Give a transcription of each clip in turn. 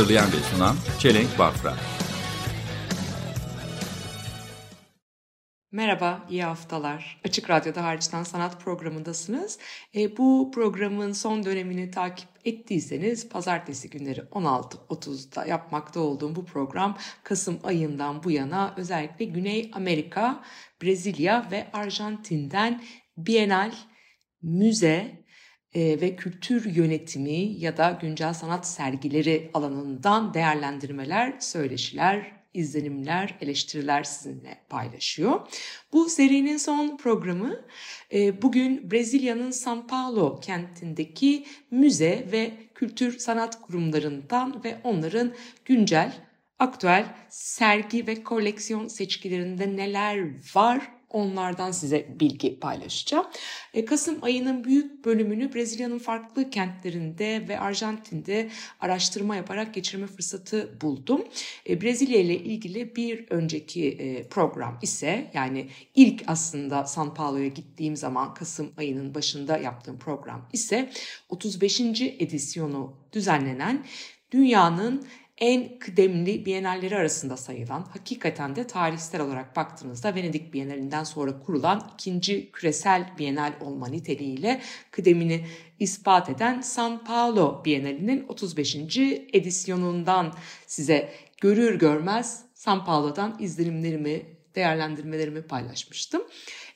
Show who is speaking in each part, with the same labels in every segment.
Speaker 1: Hazırlayan ve sunan Çelenk Bafra.
Speaker 2: Merhaba, iyi haftalar. Açık Radyo'da Hariçten Sanat programındasınız. E, bu programın son dönemini takip ettiyseniz pazartesi günleri 16.30'da yapmakta olduğum bu program Kasım ayından bu yana özellikle Güney Amerika, Brezilya ve Arjantin'den Bienal, müze ve kültür yönetimi ya da güncel sanat sergileri alanından değerlendirmeler, söyleşiler, izlenimler, eleştiriler sizinle paylaşıyor. Bu serinin son programı e, bugün Brezilya'nın São Paulo kentindeki müze ve kültür sanat kurumlarından ve onların güncel, aktüel sergi ve koleksiyon seçkilerinde neler var onlardan size bilgi paylaşacağım. E, Kasım ayının büyük bölümünü Brezilya'nın farklı kentlerinde ve Arjantin'de araştırma yaparak geçirme fırsatı buldum. E, Brezilya ile ilgili bir önceki e, program ise yani ilk aslında São Paulo'ya gittiğim zaman Kasım ayının başında yaptığım program ise 35. edisyonu düzenlenen dünyanın en kıdemli bienalleri arasında sayılan, hakikaten de tarihsel olarak baktığınızda Venedik Bienalinden sonra kurulan ikinci küresel bienal olma niteliğiyle kıdemini ispat eden São Paulo Bienalinin 35. edisyonundan size görür görmez São Paulo'dan izlenimlerimi, değerlendirmelerimi paylaşmıştım.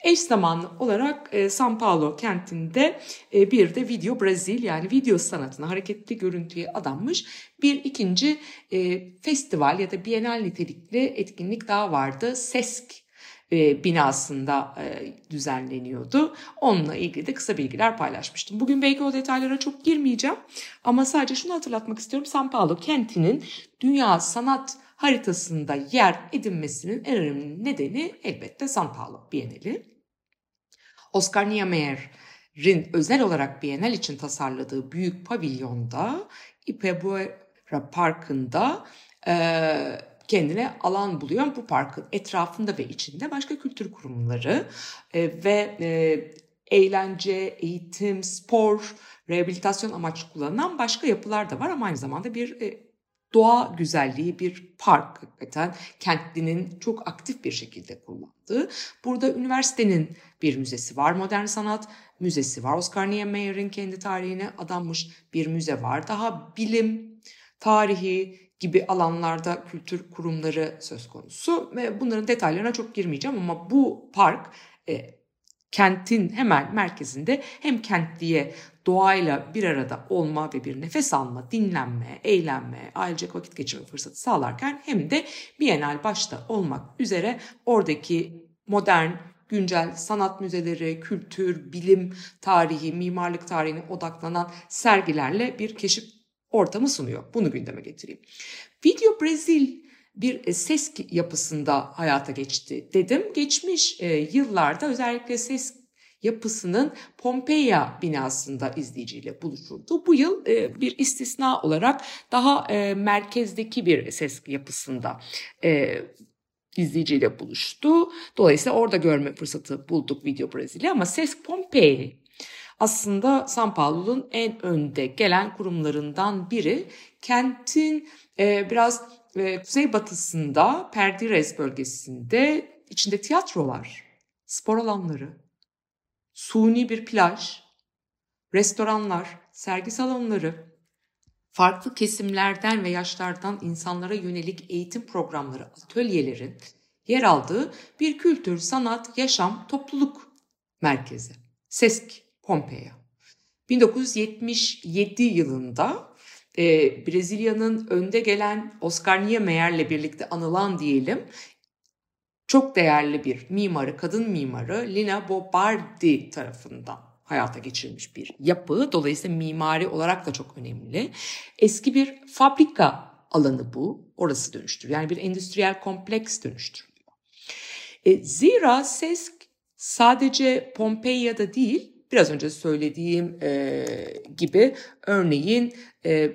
Speaker 2: Eş zamanlı olarak e, São Paulo kentinde e, bir de Video Brazil yani video sanatına hareketli görüntüye adanmış bir ikinci e, festival ya da bienal nitelikli etkinlik daha vardı. SESK e, binasında e, düzenleniyordu. Onunla ilgili de kısa bilgiler paylaşmıştım. Bugün belki o detaylara çok girmeyeceğim ama sadece şunu hatırlatmak istiyorum. São Paulo kentinin dünya sanat haritasında yer edinmesinin en önemli nedeni elbette São Paulo Bienali. Oscar Niemeyer'in özel olarak Bienal için tasarladığı büyük pavilyonda Ipebuera Parkı'nda e, kendine alan buluyor. Bu parkın etrafında ve içinde başka kültür kurumları e, ve e, eğlence, eğitim, spor, rehabilitasyon amaçlı kullanılan başka yapılar da var ama aynı zamanda bir e, doğa güzelliği bir park hakikaten kentlinin çok aktif bir şekilde kullandığı. Burada üniversitenin bir müzesi var, modern sanat müzesi var. Oscar Niemeyer'in kendi tarihine adanmış bir müze var. Daha bilim, tarihi gibi alanlarda kültür kurumları söz konusu. Ve bunların detaylarına çok girmeyeceğim ama bu park e, kentin hemen merkezinde hem kentliye doğayla bir arada olma ve bir nefes alma, dinlenme, eğlenme, ailecek vakit geçirme fırsatı sağlarken hem de Bienal başta olmak üzere oradaki modern, güncel sanat müzeleri, kültür, bilim tarihi, mimarlık tarihine odaklanan sergilerle bir keşif ortamı sunuyor. Bunu gündeme getireyim. Video Brazil bir ses yapısında hayata geçti dedim. Geçmiş e, yıllarda özellikle ses yapısının Pompeya binasında izleyiciyle buluşuldu. Bu yıl e, bir istisna olarak daha e, merkezdeki bir ses yapısında e, izleyiciyle buluştu. Dolayısıyla orada görme fırsatı bulduk Video Brezilya ama Ses Pompeya aslında São Paulo'nun en önde gelen kurumlarından biri. Kentin e, biraz e, kuzeybatısında Perdires bölgesinde içinde tiyatrolar, spor alanları, suni bir plaj, restoranlar, sergi salonları, farklı kesimlerden ve yaşlardan insanlara yönelik eğitim programları, atölyelerin yer aldığı bir kültür, sanat, yaşam, topluluk merkezi. SESK Pompeya. 1977 yılında e, Brezilya'nın önde gelen Oscar Niemeyer'le birlikte anılan diyelim çok değerli bir mimarı, kadın mimarı Lina Bobardi tarafından hayata geçirilmiş bir yapı. Dolayısıyla mimari olarak da çok önemli. Eski bir fabrika alanı bu. Orası dönüştürüyor. Yani bir endüstriyel kompleks dönüştürülüyor. E, zira SESK sadece Pompeia'da değil, biraz önce söylediğim e, gibi örneğin e,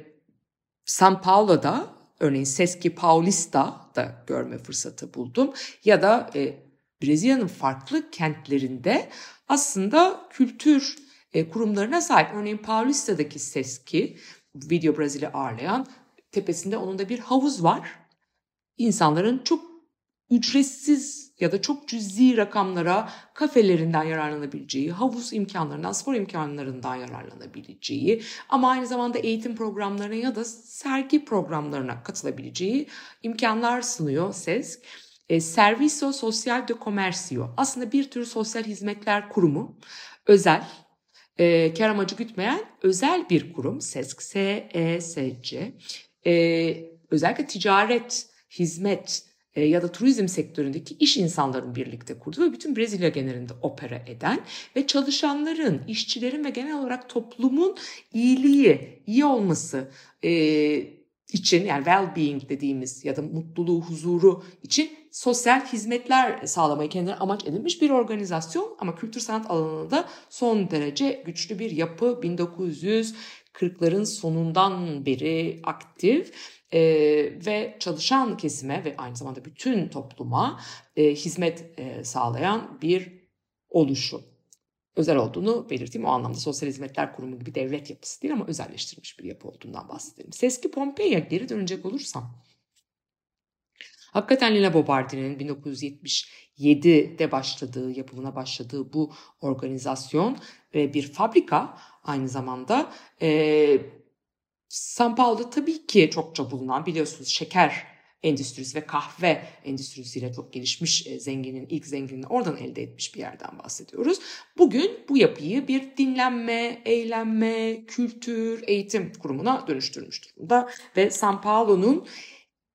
Speaker 2: San Paulo'da, örneğin Seski Paulista'da görme fırsatı buldum. Ya da e, Brezilya'nın farklı kentlerinde aslında kültür e, kurumlarına sahip. Örneğin Paulista'daki Seski, Video Brezilya ağırlayan, tepesinde onun da bir havuz var. İnsanların çok ücretsiz ya da çok cüzi rakamlara kafelerinden yararlanabileceği, havuz imkanlarından, spor imkanlarından yararlanabileceği ama aynı zamanda eğitim programlarına ya da sergi programlarına katılabileceği imkanlar sunuyor SESK. E, Servicio Social de Comercio aslında bir tür sosyal hizmetler kurumu, özel, e, kar amacı gütmeyen özel bir kurum SESK, S-E-S-C. E, özellikle ticaret, hizmet, e, ya da turizm sektöründeki iş insanların birlikte kurduğu ve bütün Brezilya genelinde opera eden ve çalışanların, işçilerin ve genel olarak toplumun iyiliği, iyi olması e, için yani well-being dediğimiz ya da mutluluğu, huzuru için sosyal hizmetler sağlamayı kendine amaç edinmiş bir organizasyon. Ama kültür sanat alanında son derece güçlü bir yapı. 1940'ların sonundan beri aktif e, ve çalışan kesime ve aynı zamanda bütün topluma e, hizmet e, sağlayan bir oluşum. Özel olduğunu belirteyim. O anlamda Sosyal Hizmetler Kurumu gibi devlet yapısı değil ama özelleştirilmiş bir yapı olduğundan bahsedelim. Seski Pompeya geri dönecek olursam. Hakikaten Lina Bobardi'nin 1977'de başladığı, yapımına başladığı bu organizasyon ve bir fabrika aynı zamanda São Paulo tabii ki çokça bulunan biliyorsunuz şeker endüstrisi ve kahve endüstrisiyle çok gelişmiş e, zenginin ilk zenginini oradan elde etmiş bir yerden bahsediyoruz. Bugün bu yapıyı bir dinlenme, eğlenme, kültür, eğitim kurumuna dönüştürmüş durumda ve São Paulo'nun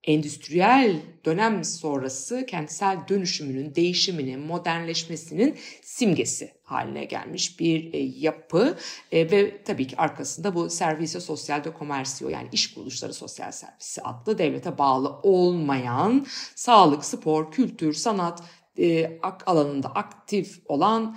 Speaker 2: endüstriyel dönem sonrası kentsel dönüşümünün, değişiminin, modernleşmesinin simgesi haline gelmiş bir e, yapı e, ve tabii ki arkasında bu Servicio Social de Comercio yani iş kuruluşları sosyal servisi adlı devlete bağlı olmayan sağlık, spor, kültür, sanat e, alanında aktif olan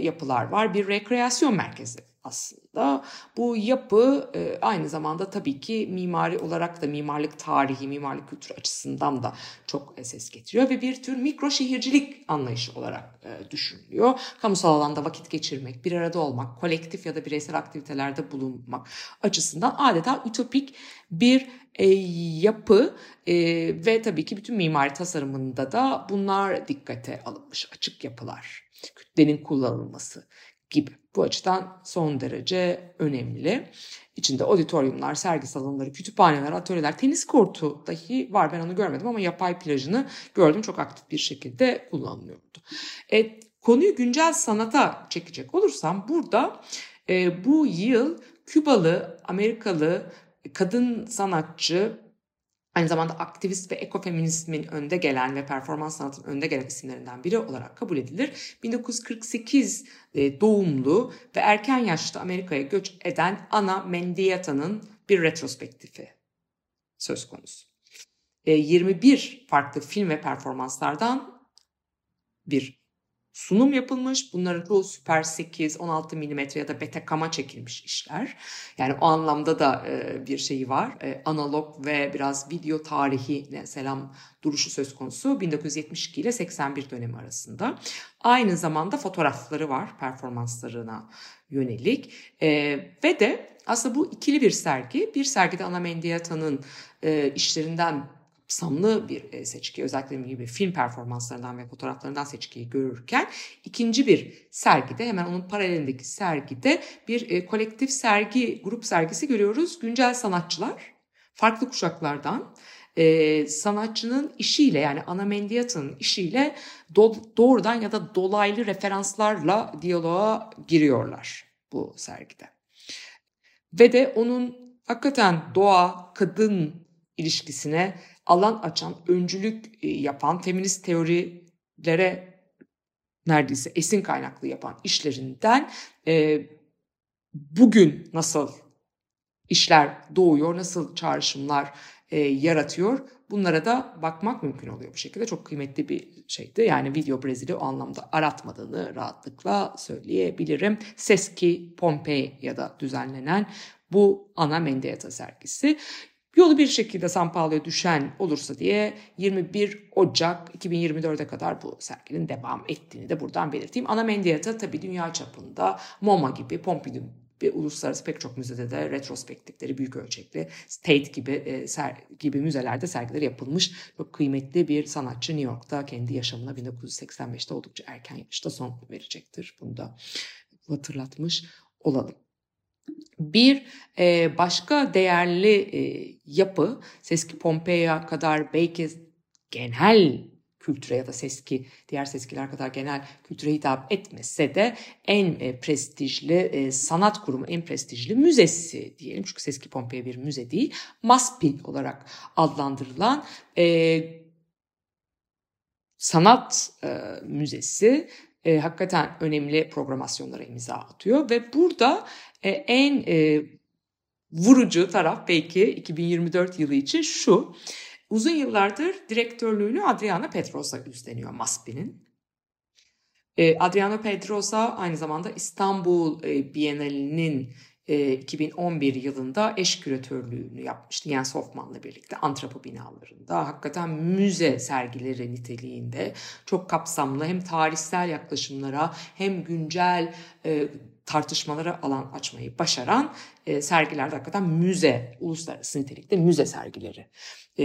Speaker 2: yapılar var. Bir rekreasyon merkezi aslında. Bu yapı e, aynı zamanda tabii ki mimari olarak da mimarlık tarihi, mimarlık kültürü açısından da çok ses getiriyor ve bir tür mikro şehircilik anlayışı olarak e, düşünülüyor. Kamusal alanda vakit geçirmek, bir arada olmak, kolektif ya da bireysel aktivitelerde bulunmak açısından adeta ütopik bir e, yapı e, ve tabii ki bütün mimari tasarımında da bunlar dikkate alınmış açık yapılar, kütlenin kullanılması gibi. Bu açıdan son derece önemli. İçinde auditoriumlar, sergi salonları, kütüphaneler, atölyeler, tenis kortu dahi var. Ben onu görmedim ama yapay plajını gördüm. Çok aktif bir şekilde kullanılıyordu. E, konuyu güncel sanata çekecek olursam burada e, bu yıl Kübalı, Amerikalı kadın sanatçı aynı zamanda aktivist ve ekofeminizmin önde gelen ve performans sanatının önde gelen isimlerinden biri olarak kabul edilir. 1948 e, doğumlu ve erken yaşta Amerika'ya göç eden Ana Mendieta'nın bir retrospektifi söz konusu. 21 e, farklı film ve performanslardan bir sunum yapılmış. Bunların çoğu Super 8, 16 mm ya da Betacam'a çekilmiş işler. Yani o anlamda da e, bir şeyi var. E, analog ve biraz video tarihine selam duruşu söz konusu 1972 ile 81 dönemi arasında. Aynı zamanda fotoğrafları var performanslarına yönelik. E, ve de aslında bu ikili bir sergi. Bir sergide Ana Mendieta'nın e, işlerinden kapsamlı bir e, seçki özellikle gibi film performanslarından ve fotoğraflarından seçkiyi görürken ikinci bir sergide hemen onun paralelindeki sergide bir e, kolektif sergi grup sergisi görüyoruz. Güncel sanatçılar farklı kuşaklardan e, sanatçının işiyle yani Ana Mendiata'nın işiyle do- doğrudan ya da dolaylı referanslarla diyaloğa giriyorlar bu sergide. Ve de onun hakikaten doğa, kadın ilişkisine alan açan, öncülük e, yapan, feminist teorilere neredeyse esin kaynaklı yapan işlerinden e, bugün nasıl işler doğuyor, nasıl çağrışımlar e, yaratıyor. Bunlara da bakmak mümkün oluyor bu şekilde. Çok kıymetli bir şeydi. Yani Video Brezil'i o anlamda aratmadığını rahatlıkla söyleyebilirim. Seski Pompeia'da düzenlenen bu ana Mendieta sergisi. Yolu bir şekilde San Paulo'ya düşen olursa diye 21 Ocak 2024'e kadar bu serginin devam ettiğini de buradan belirteyim. Ana Mendieta tabii dünya çapında MoMA gibi, Pompidou ve uluslararası pek çok müzede de retrospektifleri büyük ölçekli Tate gibi e, ser, gibi müzelerde sergileri yapılmış. Çok kıymetli bir sanatçı New York'ta kendi yaşamına 1985'te oldukça erken yaşta son verecektir. Bunu da hatırlatmış olalım. Bir e, başka değerli e, yapı Seski Pompeya kadar belki genel kültüre ya da seski diğer seskiler kadar genel kültüre hitap etmese de en e, prestijli e, sanat kurumu, en prestijli müzesi diyelim. Çünkü Seski Pompeya bir müze değil. MASPI olarak adlandırılan e, sanat e, müzesi e, hakikaten önemli programasyonlara imza atıyor ve burada en e, vurucu taraf belki 2024 yılı için şu. Uzun yıllardır direktörlüğünü Adriana Pedrosa üstleniyor MASPI'nin. E, Adriano Pedrosa aynı zamanda İstanbul e, Bienalinin e, 2011 yılında eş küratörlüğünü yapmıştı Jens Hoffman'la birlikte Antropo binalarında. Hakikaten müze sergileri niteliğinde çok kapsamlı hem tarihsel yaklaşımlara hem güncel e, tartışmalara alan açmayı başaran e, sergilerde hakikaten müze, uluslararası nitelikte müze sergileri e,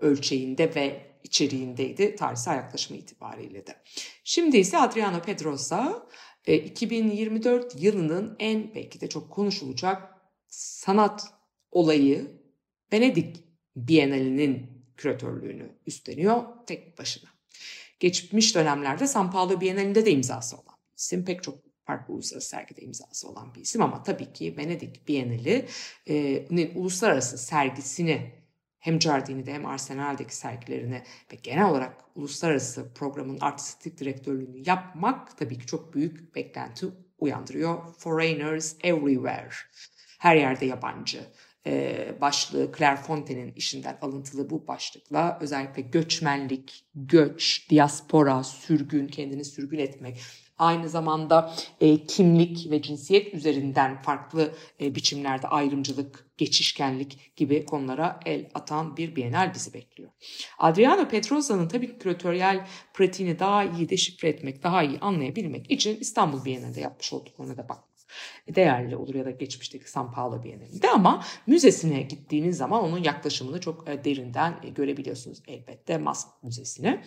Speaker 2: ölçeğinde ve içeriğindeydi tarihsel yaklaşımı itibariyle de. Şimdi ise Adriano Pedrosa e, 2024 yılının en belki de çok konuşulacak sanat olayı Venedik Bienalinin küratörlüğünü üstleniyor tek başına. Geçmiş dönemlerde San Paulo Bienalinde de imzası olan isim. Pek çok farklı uluslararası sergide imzası olan bir isim ama tabii ki Venedik Bienali'nin uluslararası sergisini hem Giardini'de hem Arsenal'deki sergilerini ve genel olarak uluslararası programın artistik direktörlüğünü yapmak tabii ki çok büyük beklenti uyandırıyor. Foreigners everywhere. Her yerde yabancı başlığı Claire Fontaine'in işinden alıntılı bu başlıkla özellikle göçmenlik, göç, diaspora, sürgün, kendini sürgün etmek, aynı zamanda e, kimlik ve cinsiyet üzerinden farklı e, biçimlerde ayrımcılık, geçişkenlik gibi konulara el atan bir bienal bizi bekliyor. Adriano Pedrosa'nın tabii küratöryel pratiğini daha iyi deşifre etmek, daha iyi anlayabilmek için İstanbul Bienalinde yapmış olduklarına da bakmak değerli olur ya da geçmişteki San Paulo Bienalinde ama müzesine gittiğiniz zaman onun yaklaşımını çok derinden görebiliyorsunuz elbette Mas Müzesi'ne.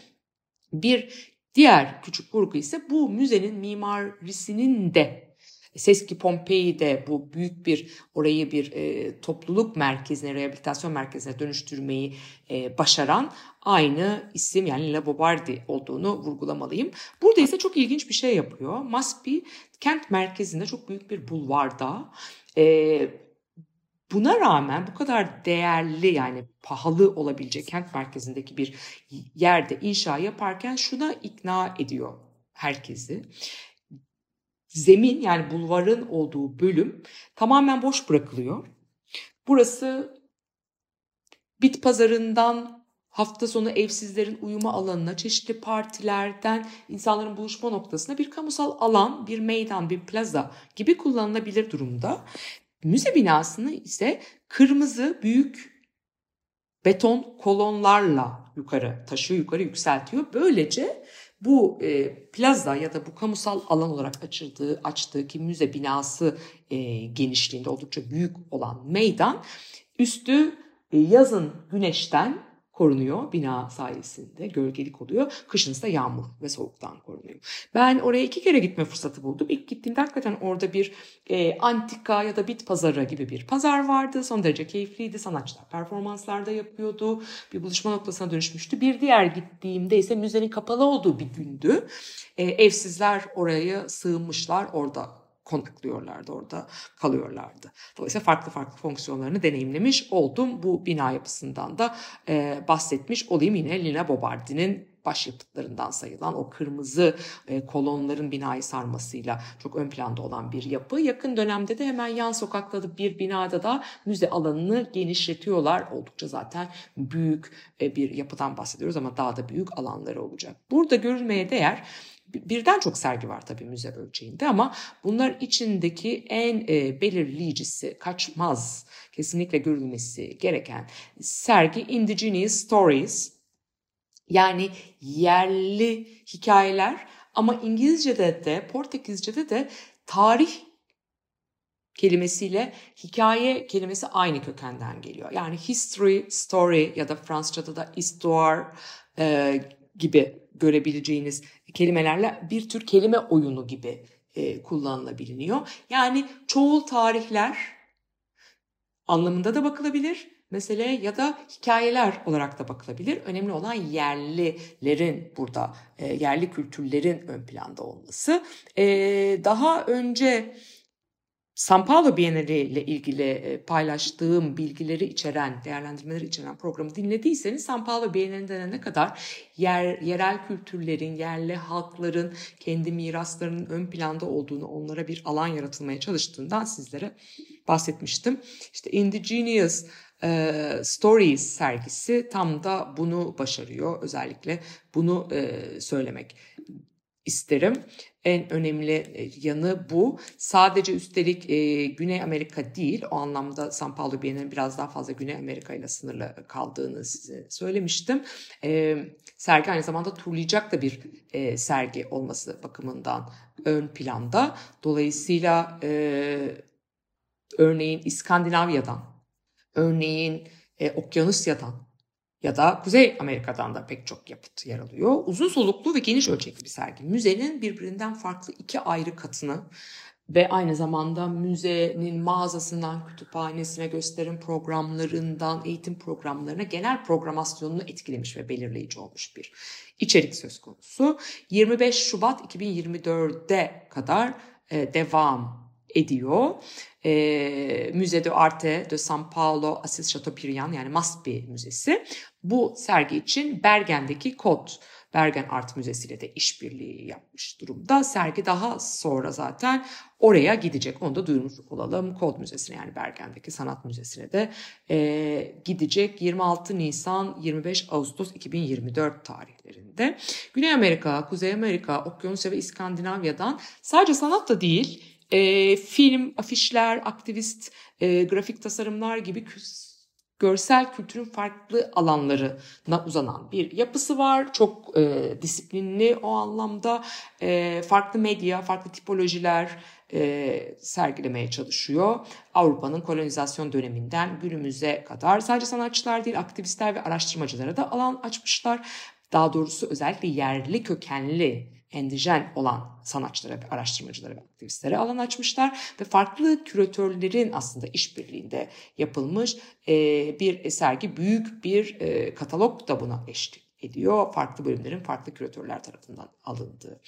Speaker 2: Bir Diğer küçük vurgu ise bu müzenin mimarisinin de Seski Pompei'de bu büyük bir orayı bir e, topluluk merkezine, rehabilitasyon merkezine dönüştürmeyi e, başaran aynı isim yani Lila Bobardi olduğunu vurgulamalıyım. Burada ise çok ilginç bir şey yapıyor. Maspi kent merkezinde çok büyük bir bulvarda e, Buna rağmen bu kadar değerli yani pahalı olabilecek kent merkezindeki bir yerde inşa yaparken şuna ikna ediyor herkesi. Zemin yani bulvarın olduğu bölüm tamamen boş bırakılıyor. Burası bit pazarından hafta sonu evsizlerin uyuma alanına, çeşitli partilerden insanların buluşma noktasına bir kamusal alan, bir meydan, bir plaza gibi kullanılabilir durumda. Müze binasını ise kırmızı büyük beton kolonlarla yukarı taşıyor, yukarı yükseltiyor. Böylece bu e, plaza ya da bu kamusal alan olarak açıldığı, açtığı ki müze binası e, genişliğinde oldukça büyük olan meydan üstü e, yazın güneşten korunuyor bina sayesinde. Gölgelik oluyor. Kışın ise yağmur ve soğuktan korunuyor. Ben oraya iki kere gitme fırsatı buldum. İlk gittiğimde hakikaten orada bir e, antika ya da bit pazarı gibi bir pazar vardı. Son derece keyifliydi. Sanatçılar performanslar da yapıyordu. Bir buluşma noktasına dönüşmüştü. Bir diğer gittiğimde ise müzenin kapalı olduğu bir gündü. E, evsizler oraya sığınmışlar. Orada konaklıyorlardı orada kalıyorlardı. Dolayısıyla farklı farklı fonksiyonlarını deneyimlemiş oldum. Bu bina yapısından da e, bahsetmiş olayım yine Lina Bobardi'nin başyapıtlarından sayılan o kırmızı e, kolonların binayı sarmasıyla çok ön planda olan bir yapı. Yakın dönemde de hemen yan sokakta da bir binada da müze alanını genişletiyorlar. Oldukça zaten büyük e, bir yapıdan bahsediyoruz ama daha da büyük alanları olacak. Burada görülmeye değer birden çok sergi var tabii müze ölçeğinde ama bunlar içindeki en e, belirleyicisi kaçmaz kesinlikle görülmesi gereken sergi Indigenous Stories yani yerli hikayeler ama İngilizce'de de Portekizce'de de tarih kelimesiyle hikaye kelimesi aynı kökenden geliyor. Yani history, story ya da Fransızca'da da histoire e, gibi görebileceğiniz kelimelerle bir tür kelime oyunu gibi e, kullanılabiliyor. Yani çoğul tarihler anlamında da bakılabilir meseleye ya da hikayeler olarak da bakılabilir. Önemli olan yerlilerin burada, e, yerli kültürlerin ön planda olması. E, daha önce San Paulo Bienali ile ilgili e, paylaştığım bilgileri içeren, değerlendirmeleri içeren programı dinlediyseniz San Paulo Bienali'nde ne kadar yer, yerel kültürlerin, yerli halkların kendi miraslarının ön planda olduğunu, onlara bir alan yaratılmaya çalıştığından sizlere bahsetmiştim. İşte Indigenous e, Stories sergisi tam da bunu başarıyor. Özellikle bunu e, söylemek isterim. En önemli e, yanı bu. Sadece üstelik e, Güney Amerika değil, o anlamda San Paulo Bienali'nin biraz daha fazla Güney Amerika ile sınırlı kaldığını size söylemiştim. E, sergi aynı zamanda turlayacak da bir e, sergi olması bakımından ön planda. Dolayısıyla e, örneğin İskandinavya'dan, örneğin e, Okyanusya'dan, ya da Kuzey Amerika'dan da pek çok yapıt yer alıyor. Uzun soluklu ve geniş ölçekli bir sergi. Müzenin birbirinden farklı iki ayrı katını ve aynı zamanda müzenin mağazasından kütüphanesine gösterim programlarından eğitim programlarına genel programasyonunu etkilemiş ve belirleyici olmuş bir içerik söz konusu. 25 Şubat 2024'de kadar e, devam ediyor. E, Müze de Arte de San Paulo Assis Chateaubriand yani MASPI Müzesi bu sergi için Bergen'deki Kod Bergen Art Müzesi ile de işbirliği yapmış durumda. Sergi daha sonra zaten oraya gidecek. Onu da duyurmuş olalım. Kod Müzesi'ne yani Bergen'deki Sanat Müzesi'ne de e, gidecek 26 Nisan 25 Ağustos 2024 tarihlerinde. Güney Amerika, Kuzey Amerika, Okyanusya ve İskandinavya'dan sadece sanat da değil e, film, afişler, aktivist, e, grafik tasarımlar gibi görsel kültürün farklı alanlarına uzanan bir yapısı var. Çok e, disiplinli o anlamda e, farklı medya, farklı tipolojiler e, sergilemeye çalışıyor. Avrupa'nın kolonizasyon döneminden günümüze kadar sadece sanatçılar değil aktivistler ve araştırmacılara da alan açmışlar. Daha doğrusu özellikle yerli kökenli endijen olan sanatçılara araştırmacılara ve aktivistlere alan açmışlar ve farklı küratörlerin aslında işbirliğinde yapılmış bir sergi büyük bir katalog da buna eşlik ediyor. Farklı bölümlerin farklı küratörler tarafından alındığı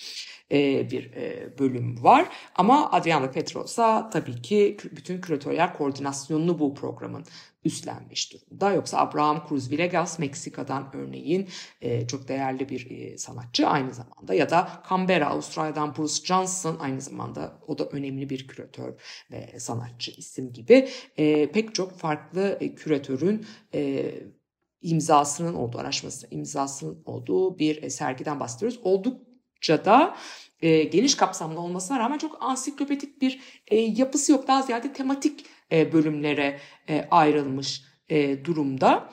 Speaker 2: e, bir e, bölüm var. Ama Adriano Petrosa tabii ki bütün küratörler koordinasyonunu bu programın üstlenmiş durumda. Yoksa Abraham Cruz Villegas Meksika'dan örneğin e, çok değerli bir e, sanatçı aynı zamanda ya da Canberra Avustralya'dan Bruce Johnson aynı zamanda o da önemli bir küratör ve sanatçı isim gibi e, pek çok farklı e, küratörün e, imzasının olduğu, araştırması imzasının olduğu bir e, sergiden bahsediyoruz. Oldukça da e, geniş kapsamlı olmasına rağmen çok ansiklopedik bir e, yapısı yok. Daha ziyade tematik e, bölümlere e, ayrılmış e, durumda.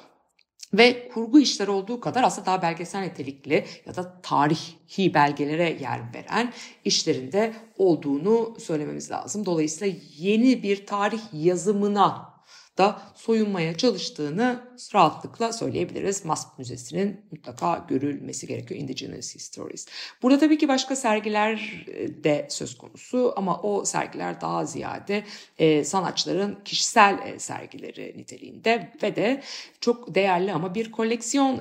Speaker 2: Ve kurgu işler olduğu kadar aslında daha belgesel nitelikli ya da tarihi belgelere yer veren işlerinde olduğunu söylememiz lazım. Dolayısıyla yeni bir tarih yazımına da soyunmaya çalıştığını rahatlıkla söyleyebiliriz. MASP Müzesi'nin mutlaka görülmesi gerekiyor Indigenous Stories. Burada tabii ki başka sergiler e, de söz konusu ama o sergiler daha ziyade e, sanatçıların kişisel e, sergileri niteliğinde ve de çok değerli ama bir koleksiyon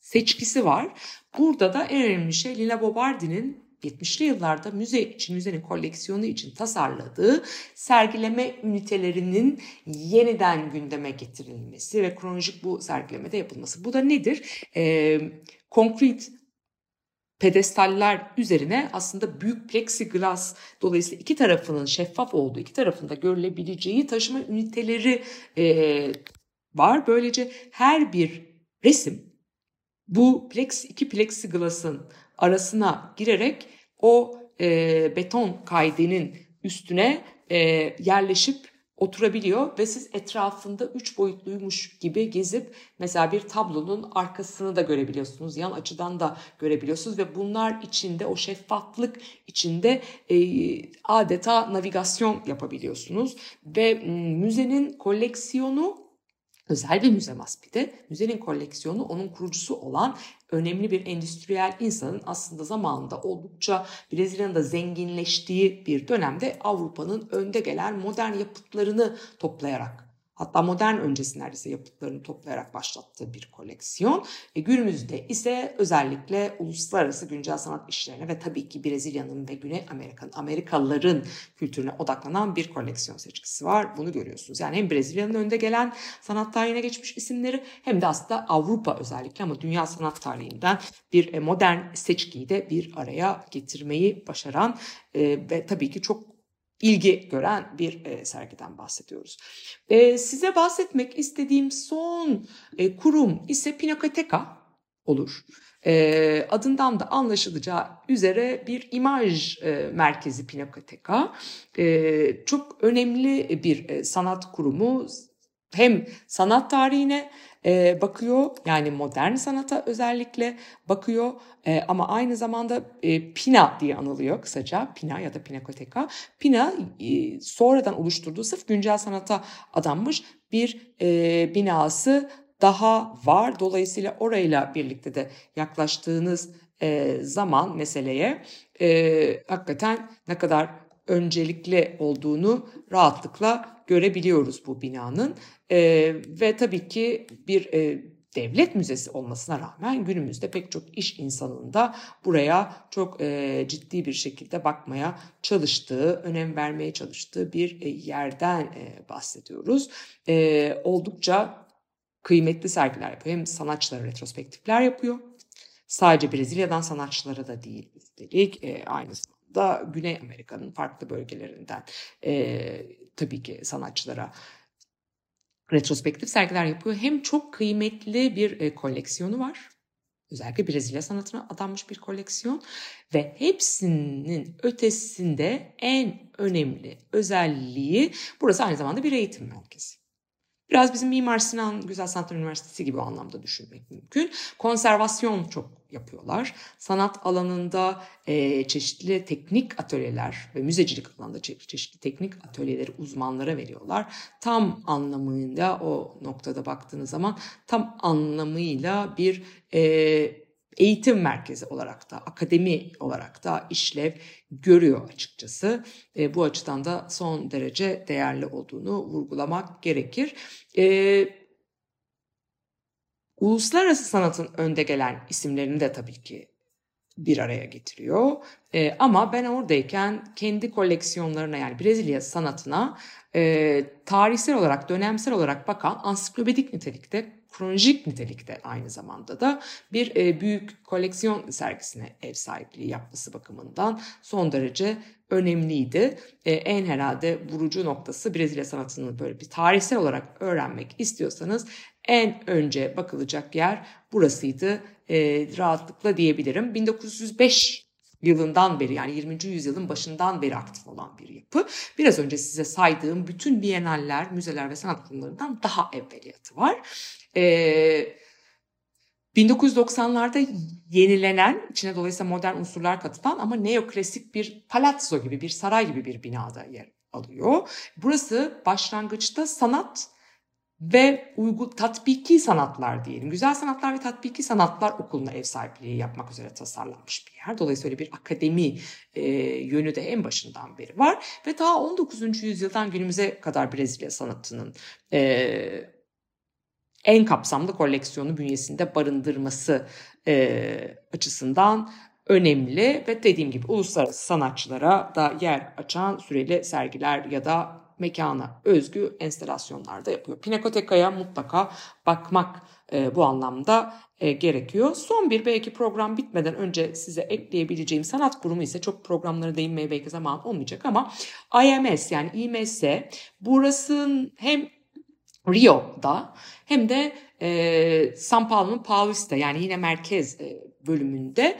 Speaker 2: seçkisi var. Burada da en önemli şey Lina Bobardi'nin 70'li yıllarda müze için, müzenin koleksiyonu için tasarladığı sergileme ünitelerinin yeniden gündeme getirilmesi ve kronolojik bu sergilemede yapılması. Bu da nedir? Ee, konkret pedestaller üzerine aslında büyük plexiglas dolayısıyla iki tarafının şeffaf olduğu, iki tarafında görülebileceği taşıma üniteleri e, var. Böylece her bir resim bu plex, iki plexiglas'ın arasına girerek o e, beton kaydenin üstüne e, yerleşip oturabiliyor ve siz etrafında üç boyutluymuş gibi gezip mesela bir tablonun arkasını da görebiliyorsunuz. Yan açıdan da görebiliyorsunuz ve bunlar içinde o şeffaflık içinde e, adeta navigasyon yapabiliyorsunuz. Ve müzenin koleksiyonu özel bir müze maspide. Müzenin koleksiyonu onun kurucusu olan önemli bir endüstriyel insanın aslında zamanında oldukça Brezilya'nın da zenginleştiği bir dönemde Avrupa'nın önde gelen modern yapıtlarını toplayarak hatta modern öncesi neredeyse yapıtlarını toplayarak başlattığı bir koleksiyon. E, günümüzde ise özellikle uluslararası güncel sanat işlerine ve tabii ki Brezilya'nın ve Güney Amerika'nın, Amerikalıların kültürüne odaklanan bir koleksiyon seçkisi var. Bunu görüyorsunuz. Yani hem Brezilya'nın önde gelen sanat tarihine geçmiş isimleri hem de aslında Avrupa özellikle ama dünya sanat tarihinden bir e, modern seçkiyi de bir araya getirmeyi başaran e, ve tabii ki çok ilgi gören bir e, sergiden bahsediyoruz. E, size bahsetmek istediğim son e, kurum ise Pinakoteka olur. E, adından da anlaşılacağı üzere bir imaj e, merkezi Pinakoteka. E, çok önemli bir e, sanat kurumu. Hem sanat tarihine e, bakıyor yani modern sanata özellikle bakıyor e, ama aynı zamanda e, Pina diye anılıyor kısaca Pina ya da Pinakoteka. Pina e, sonradan oluşturduğu sırf güncel sanata adanmış bir e, binası daha var. Dolayısıyla orayla birlikte de yaklaştığınız e, zaman meseleye e, hakikaten ne kadar öncelikli olduğunu rahatlıkla görebiliyoruz bu binanın. E, ve tabii ki bir e, devlet müzesi olmasına rağmen günümüzde pek çok iş insanının da buraya çok e, ciddi bir şekilde bakmaya çalıştığı, önem vermeye çalıştığı bir e, yerden e, bahsediyoruz. E, oldukça kıymetli sergiler yapıyor. Hem sanatçılara retrospektifler yapıyor. Sadece Brezilya'dan sanatçılara da değil üstelik e, aynı zamanda Güney Amerika'nın farklı bölgelerinden e, tabii ki sanatçılara retrospektif sergiler yapıyor. Hem çok kıymetli bir e, koleksiyonu var. Özellikle Brezilya sanatına adanmış bir koleksiyon ve hepsinin ötesinde en önemli özelliği burası aynı zamanda bir eğitim merkezi. Biraz bizim Mimar Sinan Güzel Sanatlar Üniversitesi gibi anlamda düşünmek mümkün. Konservasyon çok yapıyorlar. Sanat alanında e, çeşitli teknik atölyeler ve müzecilik alanında çe- çeşitli teknik atölyeleri uzmanlara veriyorlar. Tam anlamıyla o noktada baktığınız zaman tam anlamıyla bir e, eğitim merkezi olarak da, akademi olarak da işlev görüyor açıkçası. E, bu açıdan da son derece değerli olduğunu vurgulamak gerekir. E, uluslararası sanatın önde gelen isimlerini de tabii ki bir araya getiriyor. E, ama ben oradayken kendi koleksiyonlarına yani Brezilya sanatına e, tarihsel olarak, dönemsel olarak bakan ansiklopedik nitelikte kronolojik nitelikte aynı zamanda da bir e, büyük koleksiyon sergisine ev sahipliği yapması bakımından son derece önemliydi. E, en herhalde vurucu noktası Brezilya sanatını böyle bir tarihsel olarak öğrenmek istiyorsanız en önce bakılacak yer burasıydı. E, rahatlıkla diyebilirim. 1905 yılından beri yani 20. yüzyılın başından beri aktif olan bir yapı. Biraz önce size saydığım bütün biyenaller, müzeler ve sanat kurumlarından daha evveliyatı var. Ee, 1990'larda yenilenen, içine dolayısıyla modern unsurlar katılan ama neoklasik bir palazzo gibi, bir saray gibi bir binada yer alıyor. Burası başlangıçta sanat ve uygu tatbiki sanatlar diyelim. Güzel sanatlar ve tatbiki sanatlar okuluna ev sahipliği yapmak üzere tasarlanmış bir yer. Dolayısıyla bir akademi e, yönü de en başından beri var. Ve daha 19. yüzyıldan günümüze kadar Brezilya sanatının e, en kapsamlı koleksiyonu bünyesinde barındırması e, açısından önemli ve dediğim gibi uluslararası sanatçılara da yer açan süreli sergiler ya da mekana özgü enstalasyonlar da yapıyor. Pinakoteka'ya mutlaka bakmak e, bu anlamda e, gerekiyor. Son bir belki program bitmeden önce size ekleyebileceğim sanat kurumu ise çok programlara değinmeye belki zaman olmayacak ama IMS yani IMS burasının hem Rio'da hem de e, San Paulo'nun Paulista yani yine merkez e, bölümünde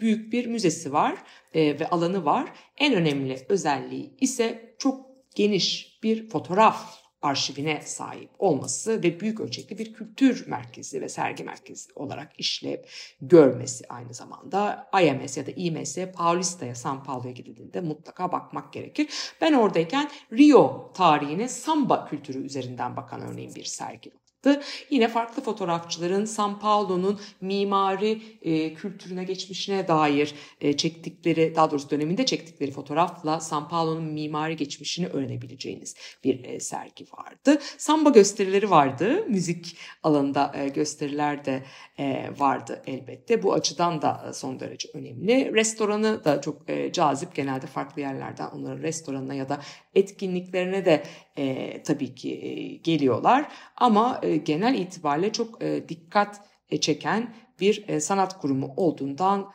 Speaker 2: büyük bir müzesi var e, ve alanı var. En önemli özelliği ise çok geniş bir fotoğraf arşivine sahip olması ve büyük ölçekli bir kültür merkezi ve sergi merkezi olarak işlev görmesi aynı zamanda IMS ya da IMS Paulista'ya San Paulo'ya gidildiğinde mutlaka bakmak gerekir. Ben oradayken Rio tarihine samba kültürü üzerinden bakan örneğin bir sergi yaptı. Yine farklı fotoğrafçıların San Paulo'nun mimari e, kültürüne geçmişine dair e, çektikleri, daha doğrusu döneminde çektikleri fotoğrafla San Paulo'nun mimari geçmişini öğrenebileceğiniz bir e, sergi vardı. Samba gösterileri vardı, müzik alanında e, gösteriler de e, vardı elbette. Bu açıdan da son derece önemli. Restoranı da çok e, cazip. Genelde farklı yerlerden onların restoranına ya da etkinliklerine de e, tabii ki e, geliyorlar. Ama e, genel itibariyle çok e, dikkat e, çeken bir e, sanat kurumu olduğundan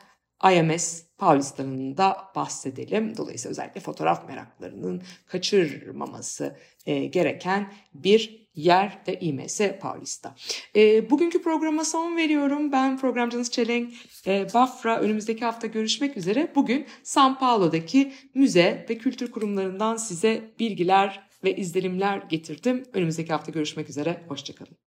Speaker 2: IMS Paulista'nın da bahsedelim. Dolayısıyla özellikle fotoğraf meraklarının kaçırmaması e, gereken bir yer de IMS Paulista. E, bugünkü programa son veriyorum. Ben programcınız Çelenk e, Bafra. Önümüzdeki hafta görüşmek üzere. Bugün San Paulo'daki müze ve kültür kurumlarından size bilgiler ve izlenimler getirdim. Önümüzdeki hafta görüşmek üzere. Hoşçakalın.